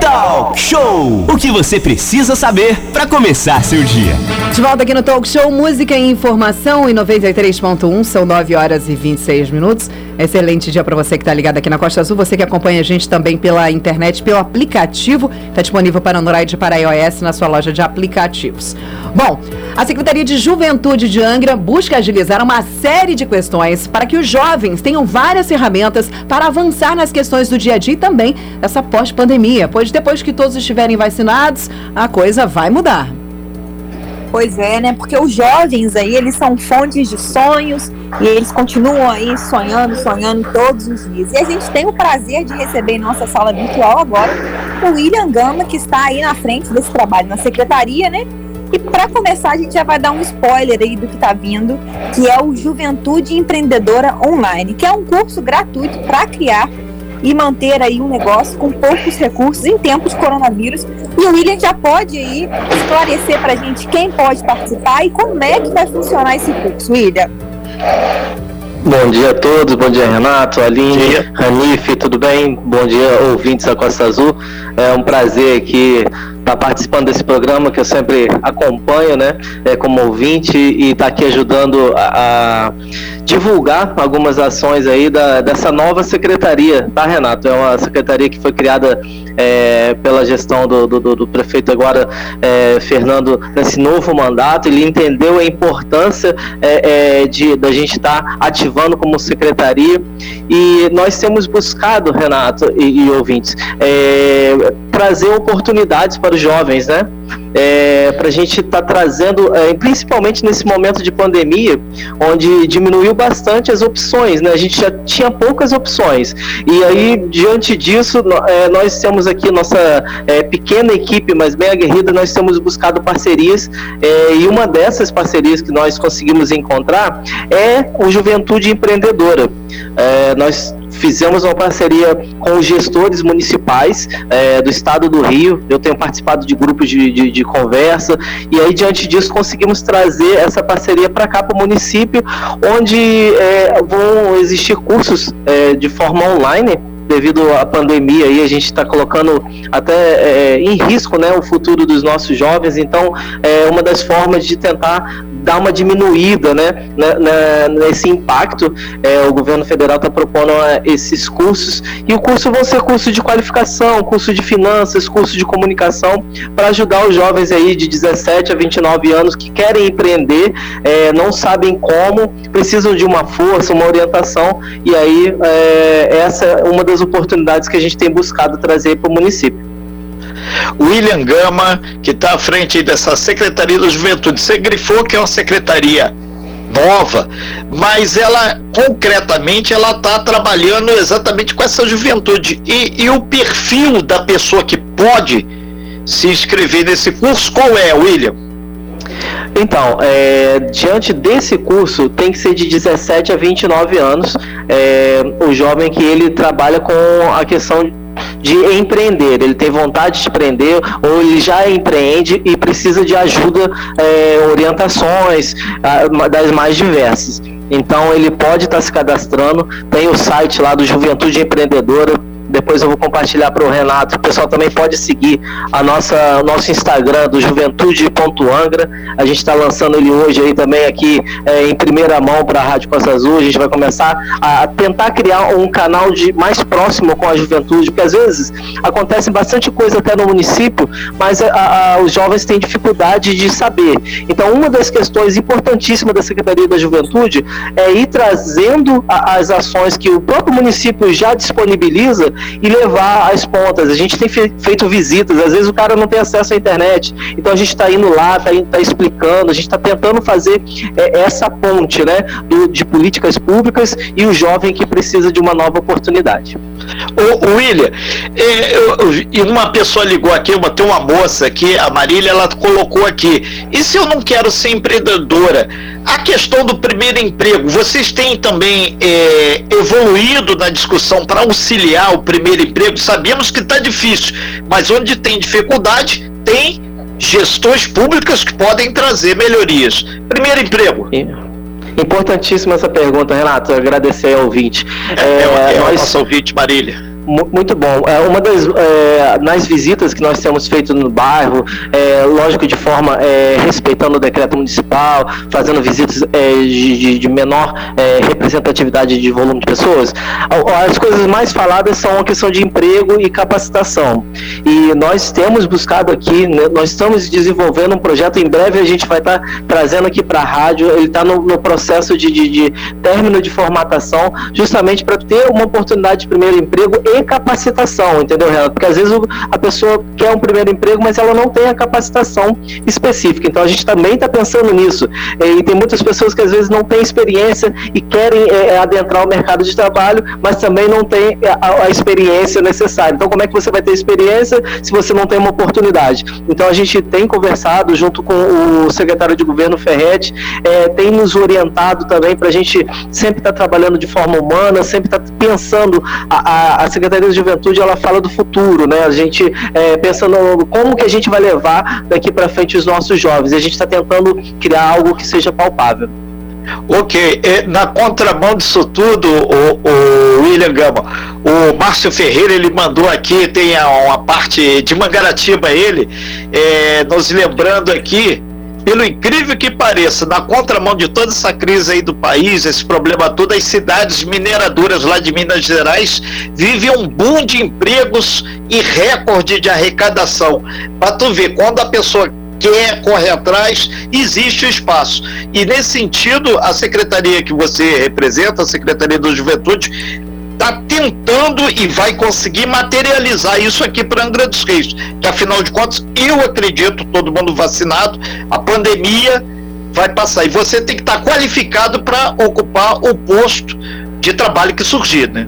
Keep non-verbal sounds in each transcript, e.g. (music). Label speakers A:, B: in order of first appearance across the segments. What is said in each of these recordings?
A: Talk Show! O que você precisa saber para começar seu dia.
B: De volta aqui no Talk Show, música e informação em 93.1, são 9 horas e 26 minutos. Excelente dia para você que está ligado aqui na Costa Azul, você que acompanha a gente também pela internet, pelo aplicativo, está disponível para Android e para iOS na sua loja de aplicativos. Bom, a Secretaria de Juventude de Angra busca agilizar uma série de questões para que os jovens tenham várias ferramentas para avançar nas questões do dia a dia e também dessa pós-pandemia, pois depois que todos estiverem vacinados, a coisa vai mudar.
C: Pois é, né? Porque os jovens aí, eles são fontes de sonhos e eles continuam aí sonhando, sonhando todos os dias. E a gente tem o prazer de receber em nossa sala virtual agora o William Gama, que está aí na frente desse trabalho na secretaria, né? E para começar, a gente já vai dar um spoiler aí do que está vindo, que é o Juventude Empreendedora Online, que é um curso gratuito para criar e manter aí um negócio com poucos recursos em tempos coronavírus. E o William já pode aí esclarecer para a gente quem pode participar e como é que vai funcionar esse curso, William.
D: Bom dia a todos, bom dia Renato, Aline, Ranif, tudo bem? Bom dia ouvintes da Costa Azul. É um prazer aqui estar participando desse programa que eu sempre acompanho, né, é, como ouvinte e estar tá aqui ajudando a, a, divulgar algumas ações aí da, dessa nova secretaria, tá, Renato? É uma secretaria que foi criada é, pela gestão do, do, do prefeito agora, é, Fernando, nesse novo mandato. Ele entendeu a importância é, é de da gente estar tá ativando como secretaria e nós temos buscado, Renato e, e ouvintes, é, trazer oportunidades para os jovens, né? É, para a gente estar tá trazendo, é, principalmente nesse momento de pandemia, onde diminuiu bastante as opções, né? A gente já tinha poucas opções. E aí, diante disso, é, nós temos aqui nossa é, pequena equipe, mas bem aguerrida, nós temos buscado parcerias, é, e uma dessas parcerias que nós conseguimos encontrar é o Juventude Empreendedora. É, nós fizemos uma parceria com os gestores municipais do estado do Rio. Eu tenho participado de grupos de, de, de conversa. E aí diante disso conseguimos trazer essa parceria para cá para o município, onde é, vão existir cursos é, de forma online devido à pandemia e a gente está colocando até é, em risco né, o futuro dos nossos jovens. Então, é uma das formas de tentar dar uma diminuída né, né, né nesse impacto. É, o governo federal está propondo é, esses cursos e o curso vão ser curso de qualificação, curso de finanças, curso de comunicação para ajudar os jovens aí de 17 a 29 anos que querem empreender, é, não sabem como, precisam de uma força, uma orientação e aí é, essa é uma das oportunidades que a gente tem buscado trazer para o município.
E: William Gama, que está à frente dessa Secretaria da Juventude. Você grifou que é uma secretaria nova, mas ela concretamente ela está trabalhando exatamente com essa juventude e, e, o perfil da pessoa que pode se inscrever nesse curso qual é, William?
D: Então, é, diante desse curso, tem que ser de 17 a 29 anos, é, o jovem que ele trabalha com a questão de empreender, ele tem vontade de empreender ou ele já empreende e precisa de ajuda, é, orientações das mais diversas. Então ele pode estar se cadastrando, tem o site lá do Juventude Empreendedora, depois eu vou compartilhar para o Renato. O pessoal também pode seguir a nossa, o nosso Instagram do juventude.angra. A gente está lançando ele hoje aí também aqui é, em primeira mão para a Rádio Costa Azul. A gente vai começar a tentar criar um canal de mais próximo com a juventude, porque às vezes acontece bastante coisa até no município, mas a, a, os jovens têm dificuldade de saber. Então, uma das questões importantíssimas da Secretaria da Juventude é ir trazendo a, as ações que o próprio município já disponibiliza e levar às pontas. A gente tem feito visitas, às vezes o cara não tem acesso à internet, então a gente está indo lá, está tá explicando, a gente está tentando fazer é, essa ponte né, do, de políticas públicas e o jovem que precisa de uma nova oportunidade.
E: O, William, é, uma pessoa ligou aqui, uma, tem uma moça aqui, a Marília, ela colocou aqui, e se eu não quero ser empreendedora? A questão do primeiro emprego, vocês têm também é, evoluído na discussão para auxiliar o primeiro emprego? Sabemos que está difícil, mas onde tem dificuldade, tem gestões públicas que podem trazer melhorias. Primeiro emprego.
D: Importantíssima essa pergunta, Renato. Agradecer ao ouvinte.
E: É, é, é, é nós... nosso ouvinte, Marília
D: Muito bom. É, uma das é, nas visitas que nós temos feito no bairro, é, lógico de forma é, respeitando o decreto municipal, fazendo visitas é, de, de, menor é, representatividade de volume de pessoas, as coisas mais faladas são a questão de emprego e capacitação. E nós temos buscado aqui, né, nós estamos desenvolvendo um projeto. Em breve a gente vai estar tá trazendo aqui para a rádio. Ele está no, no, processo de, de, de término de formatação, justamente para ter uma oportunidade de primeiro emprego e capacitação, entendeu, Renato? Porque às vezes a pessoa quer um primeiro emprego, mas ela não tem a capacitação específica. Então a gente também está pensando nisso. E tem muitas pessoas que às vezes não têm experiência e querem é, é, adentrar o mercado de trabalho, mas também não têm a, a, experiência necessária. Então, como é que você vai ter experiência se você não tem uma oportunidade? Então, a gente tem conversado junto com o secretário de governo Ferretti, é, tem nos orientado também para a gente sempre estar tá trabalhando de forma humana, sempre estar tá pensando. A, a, a Secretaria de Juventude ela fala do futuro, né? A gente é, como que a gente vai levar daqui para frente os nossos jovens. A gente está tentando criar algo que seja palpável.
E: Ok, na contramão disso tudo, o, o, William Gama, o Márcio Ferreira ele mandou aqui, tem uma parte de Mangaratiba ele, é, nos lembrando aqui pelo incrível que pareça, na contramão de toda essa crise aí do país, esse problema todo, as cidades mineradoras lá de Minas Gerais vivem um boom de empregos e recorde de arrecadação. Para tu ver, quando a pessoa quer, corre atrás, existe o espaço. E nesse sentido, a secretaria que você representa, a Secretaria da Juventude, está tentando e vai conseguir materializar isso aqui para Angra dos Reis. Que afinal de contas, eu acredito, todo mundo vacinado, a pandemia vai passar. E você tem que estar tá qualificado para ocupar o posto de trabalho que surgir, né?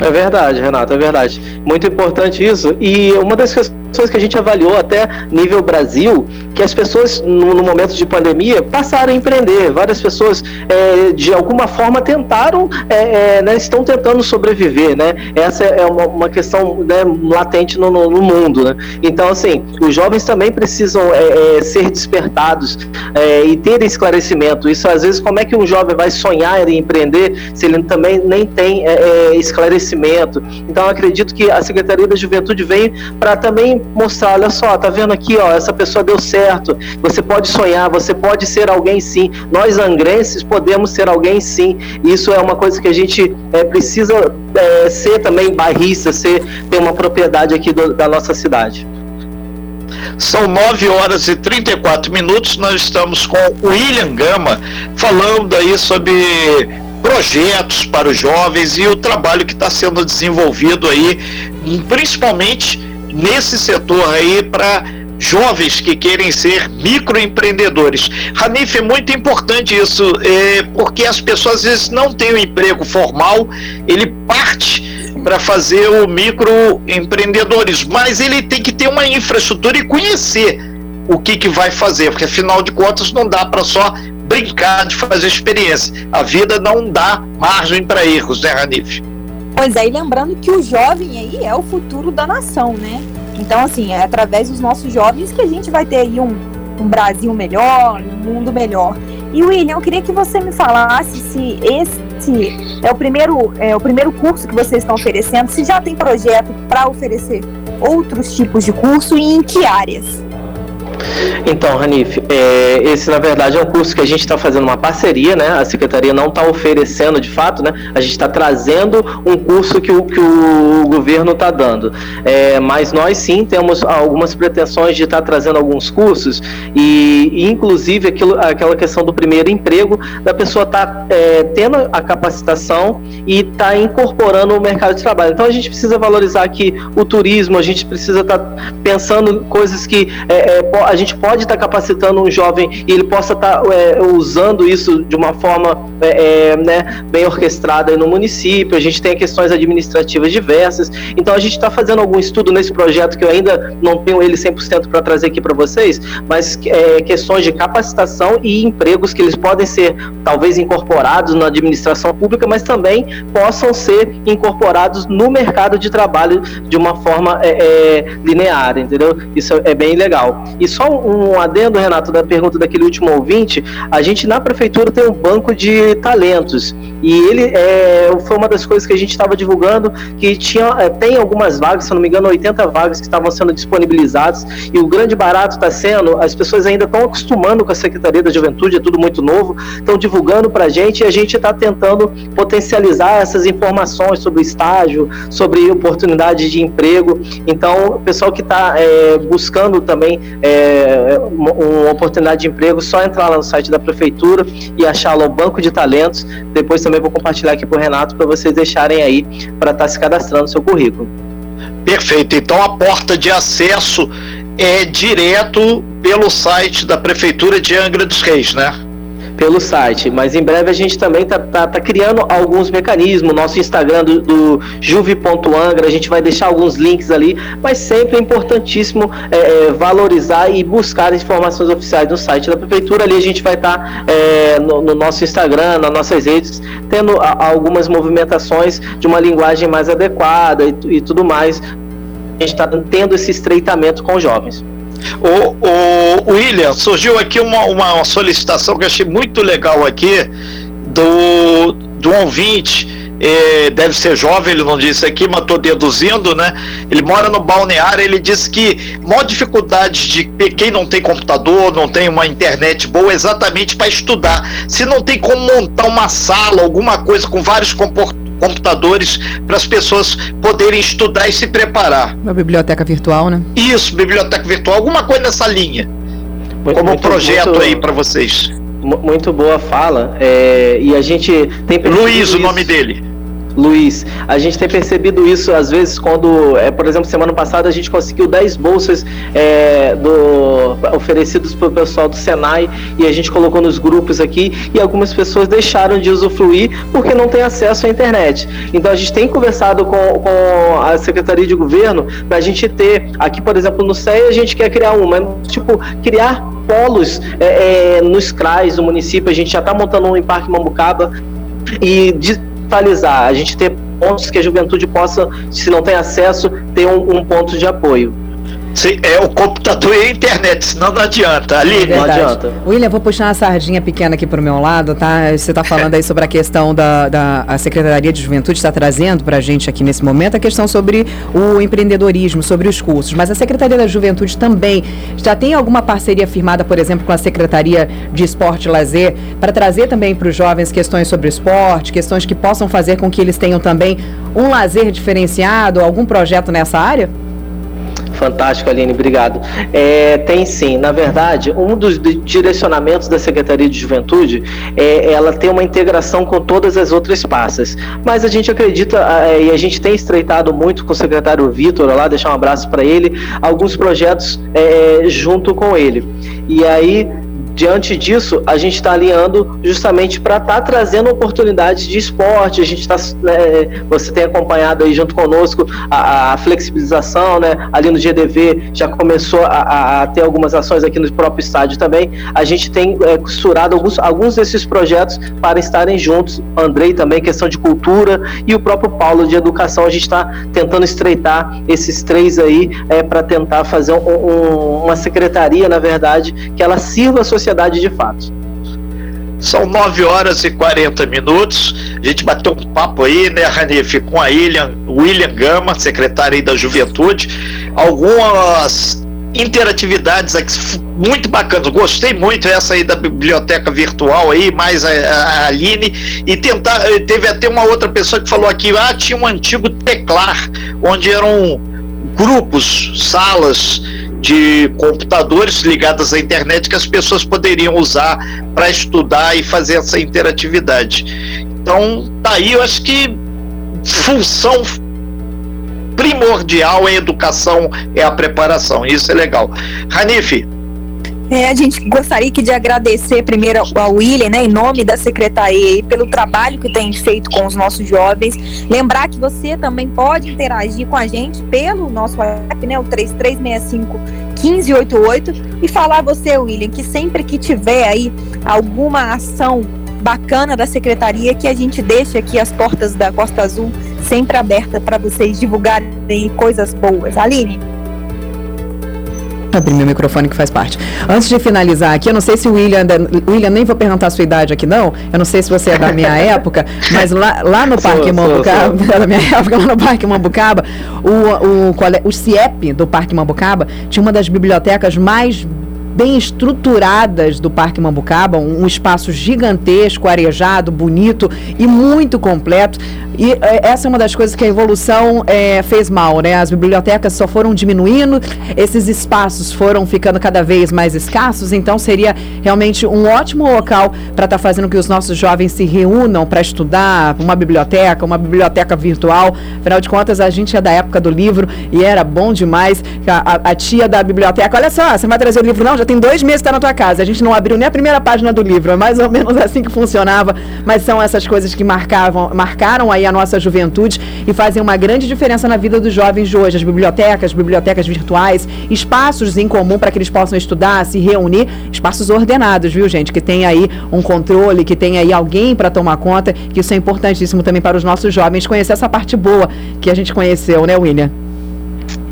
D: É verdade, Renato, é verdade. Muito importante isso. E uma das questões que a gente avaliou até nível Brasil, que as pessoas no, no momento de pandemia passaram a empreender. Várias pessoas é, de alguma forma tentaram, é, é, né, estão tentando sobreviver, né? Essa é uma, uma questão né, latente no, no, no, mundo, né? Então, assim, os jovens também precisam é, é, ser despertados é, e ter esclarecimento. Isso às vezes como é que um jovem vai sonhar em empreender se ele também nem tem esclarecimento. Então acredito que a Secretaria da Juventude vem para também mostrar, olha só, tá vendo aqui, ó, essa pessoa deu certo. Você pode sonhar, você pode ser alguém sim. Nós angrenses podemos ser alguém sim. Isso é uma coisa que a gente é, precisa é, ser também barrista, ser ter uma propriedade aqui do, da nossa cidade.
E: São 9 horas e 34 minutos. Nós estamos com o William Gama falando aí sobre projetos para os jovens e o trabalho que está sendo desenvolvido aí, principalmente nesse setor aí para jovens que querem ser microempreendedores. Ranif, é muito importante isso, é, porque as pessoas às vezes não têm um emprego formal, ele parte para fazer o microempreendedorismo, mas ele tem que ter uma infraestrutura e conhecer o que, que vai fazer, porque afinal de contas não dá para só brincar de fazer experiência. A vida não dá margem para erros, né, Ranif?
C: Pois é, e lembrando que o jovem aí é o futuro da nação, né? Então, assim, é através dos nossos jovens que a gente vai ter aí um, um Brasil melhor, um mundo melhor. E William, eu queria que você me falasse se esse é o primeiro, é o primeiro curso que vocês estão oferecendo, se já tem projeto para oferecer outros tipos de curso e em que áreas.
D: Então, Ranif, é, esse na verdade é um curso que a gente está fazendo uma parceria, né? A secretaria não está oferecendo de fato, né? A gente está trazendo um curso que o, que o governo está dando. É, mas nós sim temos algumas pretensões de estar tá trazendo alguns cursos e, e, inclusive aquilo, aquela questão do primeiro emprego, da pessoa estar tá, é, tendo a capacitação e estar tá incorporando o mercado de trabalho. Então a gente precisa valorizar aqui o turismo, a gente precisa estar tá pensando coisas que é, é a gente pode estar tá capacitando um jovem e ele possa estar tá, é, usando isso de uma forma é, é, né, bem orquestrada no município. A gente tem questões administrativas diversas. Então a gente está fazendo algum estudo nesse projeto que eu ainda não tenho ele 100% para trazer aqui para vocês, mas é, questões de capacitação e empregos que eles podem ser talvez incorporados na administração pública, mas também possam ser incorporados no mercado de trabalho de uma forma é, é, linear, entendeu? Isso é bem legal. E só um adendo, Renato, da pergunta daquele último ouvinte, a gente na prefeitura tem um banco de talentos. E ele é, foi uma das coisas que a gente estava divulgando que tinha, é, tem algumas vagas, se não me engano, 80 vagas que estavam sendo disponibilizadas. E o grande barato está sendo, as pessoas ainda estão acostumando com a Secretaria da Juventude, é tudo muito novo, estão divulgando para a gente e a gente está tentando potencializar essas informações sobre estágio, sobre oportunidade de emprego. Então, o pessoal que está é, buscando também é, uma oportunidade de emprego, só entrar lá no site da prefeitura e achar lá o banco de talentos. Depois também vou compartilhar aqui para o Renato para vocês deixarem aí para estar tá se cadastrando seu currículo.
E: Perfeito. Então a porta de acesso é direto pelo site da prefeitura de Angra dos Reis, né?
D: Pelo site. Mas em breve a gente também está tá, tá criando alguns mecanismos. Nosso Instagram do, do juve.angra, a gente vai deixar alguns links ali, mas sempre é importantíssimo é, é, valorizar e buscar informações oficiais no site da prefeitura. Ali a gente vai estar tá, é, no, no, nosso Instagram, nas nossas redes, tendo a, algumas movimentações de uma linguagem mais adequada e, e tudo mais. A gente está tendo esse estreitamento com os jovens.
E: O, o William, surgiu aqui uma, uma solicitação que eu achei muito legal aqui do, do ouvinte. É, deve ser jovem, ele não disse aqui, mas estou deduzindo, né? Ele mora no balneário, ele disse que maior dificuldade de quem não tem computador, não tem uma internet boa, exatamente para estudar. Se não tem como montar uma sala, alguma coisa com vários comportamentos computadores para as pessoas poderem estudar e se preparar.
B: Uma biblioteca virtual, né?
E: Isso, biblioteca virtual, alguma coisa nessa linha. Muito, como muito, projeto muito, aí para vocês.
D: Muito boa fala. É, e a gente tem
E: Luiz, o nome dele.
D: Luiz, a gente tem percebido isso às vezes quando, é, por exemplo, semana passada a gente conseguiu 10 bolsas é, do, oferecidos para o pessoal do Senai e a gente colocou nos grupos aqui e algumas pessoas deixaram de usufruir porque não tem acesso à internet. Então a gente tem conversado com, com a Secretaria de Governo para a gente ter, aqui por exemplo no CEI a gente quer criar uma, tipo, criar polos é, é, nos CRAs do município, a gente já está montando um em Parque Mambucaba e de, a gente ter pontos que a juventude possa, se não tem acesso, ter um, um ponto de apoio.
E: É o computador e a internet, senão não adianta. Ali é
B: não adianta. William, vou puxar uma sardinha pequena aqui para o meu lado, tá? Você está falando aí sobre a questão da, da a Secretaria de Juventude está trazendo para a gente aqui nesse momento a questão sobre o empreendedorismo, sobre os cursos. Mas a Secretaria da Juventude também já tem alguma parceria firmada, por exemplo, com a Secretaria de Esporte e Lazer para trazer também para os jovens questões sobre o esporte, questões que possam fazer com que eles tenham também um lazer diferenciado, algum projeto nessa área?
D: Fantástico, Aline, obrigado. É, tem sim, na verdade, um dos direcionamentos da Secretaria de Juventude é ela ter uma integração com todas as outras pastas. Mas a gente acredita é, e a gente tem estreitado muito com o secretário Vitor lá, deixar um abraço para ele, alguns projetos é, junto com ele. E aí diante disso, a gente está alinhando justamente para estar tá trazendo oportunidades de esporte. A gente está, né, você tem acompanhado aí junto conosco a, a, flexibilização, né? Ali no GDV já começou a, a, ter algumas ações aqui no próprio estádio também. A gente tem é, costurado alguns, alguns desses projetos para estarem juntos. Andrei também, questão de cultura, e o próprio Paulo de educação. A gente está tentando estreitar esses três aí é, para tentar fazer um, um, uma secretaria, na verdade, que ela sirva a sociedade sociedade de fato.
E: São 9 horas e 40 minutos. A gente bateu um papo aí, né, Ranif, com a William, William Gama, secretária da Juventude. Algumas interatividades aqui muito bacanas. Gostei muito essa aí da biblioteca virtual aí, mais a, a Aline. E tentar. Teve até uma outra pessoa que falou aqui: ah, tinha um antigo teclar, onde eram grupos, salas de computadores ligados à internet que as pessoas poderiam usar para estudar e fazer essa interatividade. Então, tá aí, eu acho que função primordial é a educação, é a preparação. Isso é legal. Hanif,
C: é, a gente gostaria de agradecer primeiro ao William, né, em nome da secretaria, pelo trabalho que tem feito com os nossos jovens. Lembrar que você também pode interagir com a gente pelo nosso WhatsApp, né, o 3365 1588, e falar você, William, que sempre que tiver aí alguma ação bacana da secretaria, que a gente deixa aqui as portas da Costa Azul sempre abertas para vocês divulgarem coisas boas. Aline?
B: Abri meu microfone que faz parte. Antes de finalizar aqui, eu não sei se o William. William, nem vou perguntar a sua idade aqui, não. Eu não sei se você é da minha (laughs) época, mas lá, lá no Parque Mambucaba, (laughs) da minha época, lá no Parque Mambucaba, o, o, o CIEP do Parque Mambucaba tinha uma das bibliotecas mais bem estruturadas do Parque Mambucaba, um, espaço gigantesco, arejado, bonito e muito completo. E é, essa é uma das coisas que a evolução é, fez mal, né? As bibliotecas só foram diminuindo, esses espaços foram ficando cada vez mais escassos, então seria realmente um ótimo local para estar tá fazendo que os nossos jovens se reúnam para estudar, uma biblioteca, uma biblioteca virtual. Afinal de contas, a gente é da época do livro e era bom demais. A, a, a tia da biblioteca, olha só, você vai trazer o livro? Não, já tem dois meses que está na tua casa. A gente não abriu nem a primeira página do livro. É mais ou menos assim que funcionava. Mas são essas coisas que marcavam, marcaram aí a nossa juventude e fazem uma grande diferença na vida dos jovens de hoje. As bibliotecas, bibliotecas virtuais, espaços em comum para que eles possam estudar, se reunir, espaços ordenados, viu, gente? Que tem aí um controle, que tem aí alguém para tomar conta, que isso é importantíssimo também para os nossos jovens conhecer essa parte boa que a gente conheceu, né, William?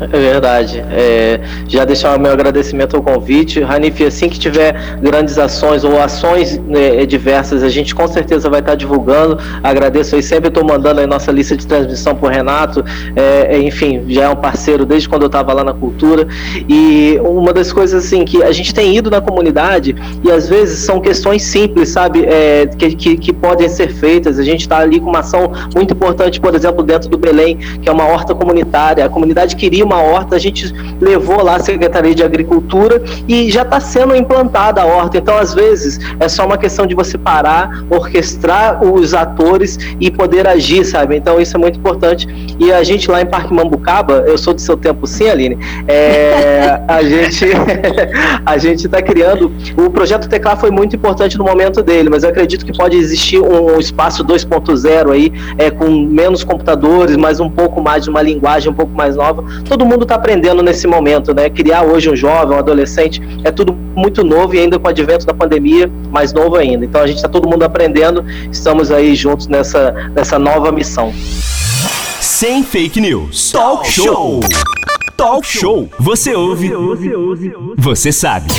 D: É verdade. É, já deixar o meu agradecimento ao convite. Ranif, assim que tiver grandes ações ou ações né, diversas, a gente com certeza vai estar divulgando. Agradeço aí, sempre estou mandando a nossa lista de transmissão para o Renato. É, é, enfim, já é um parceiro desde quando eu estava lá na cultura. E uma das coisas assim que a gente tem ido na comunidade e às vezes são questões simples, sabe, é, que, que, que, podem ser feitas. A gente está ali com uma ação muito importante, por exemplo, dentro do Belém, que é uma horta comunitária. A comunidade queria uma horta, a gente levou lá a Secretaria de Agricultura e já está sendo implantada a horta. Então, às vezes, é só uma questão de você parar, orquestrar os atores e poder agir, sabe? Então, isso é muito importante. E a gente lá em Parque Mambucaba, eu sou do seu tempo sim, Aline, é, (laughs) a gente (laughs) a gente está criando. O projeto Teclar foi muito importante no momento dele, mas eu acredito que pode existir um espaço 2.0 aí, é, com menos computadores, mas um pouco mais de uma linguagem um pouco mais nova. Todo todo mundo está aprendendo nesse momento, né? Criar hoje um jovem, um adolescente, é tudo muito novo e ainda com o advento da pandemia, mais novo ainda. Então a gente está todo mundo aprendendo, estamos aí juntos nessa, nessa nova missão.
A: Sem fake news. Talk show. Talk show. Você ouve. Você sabe.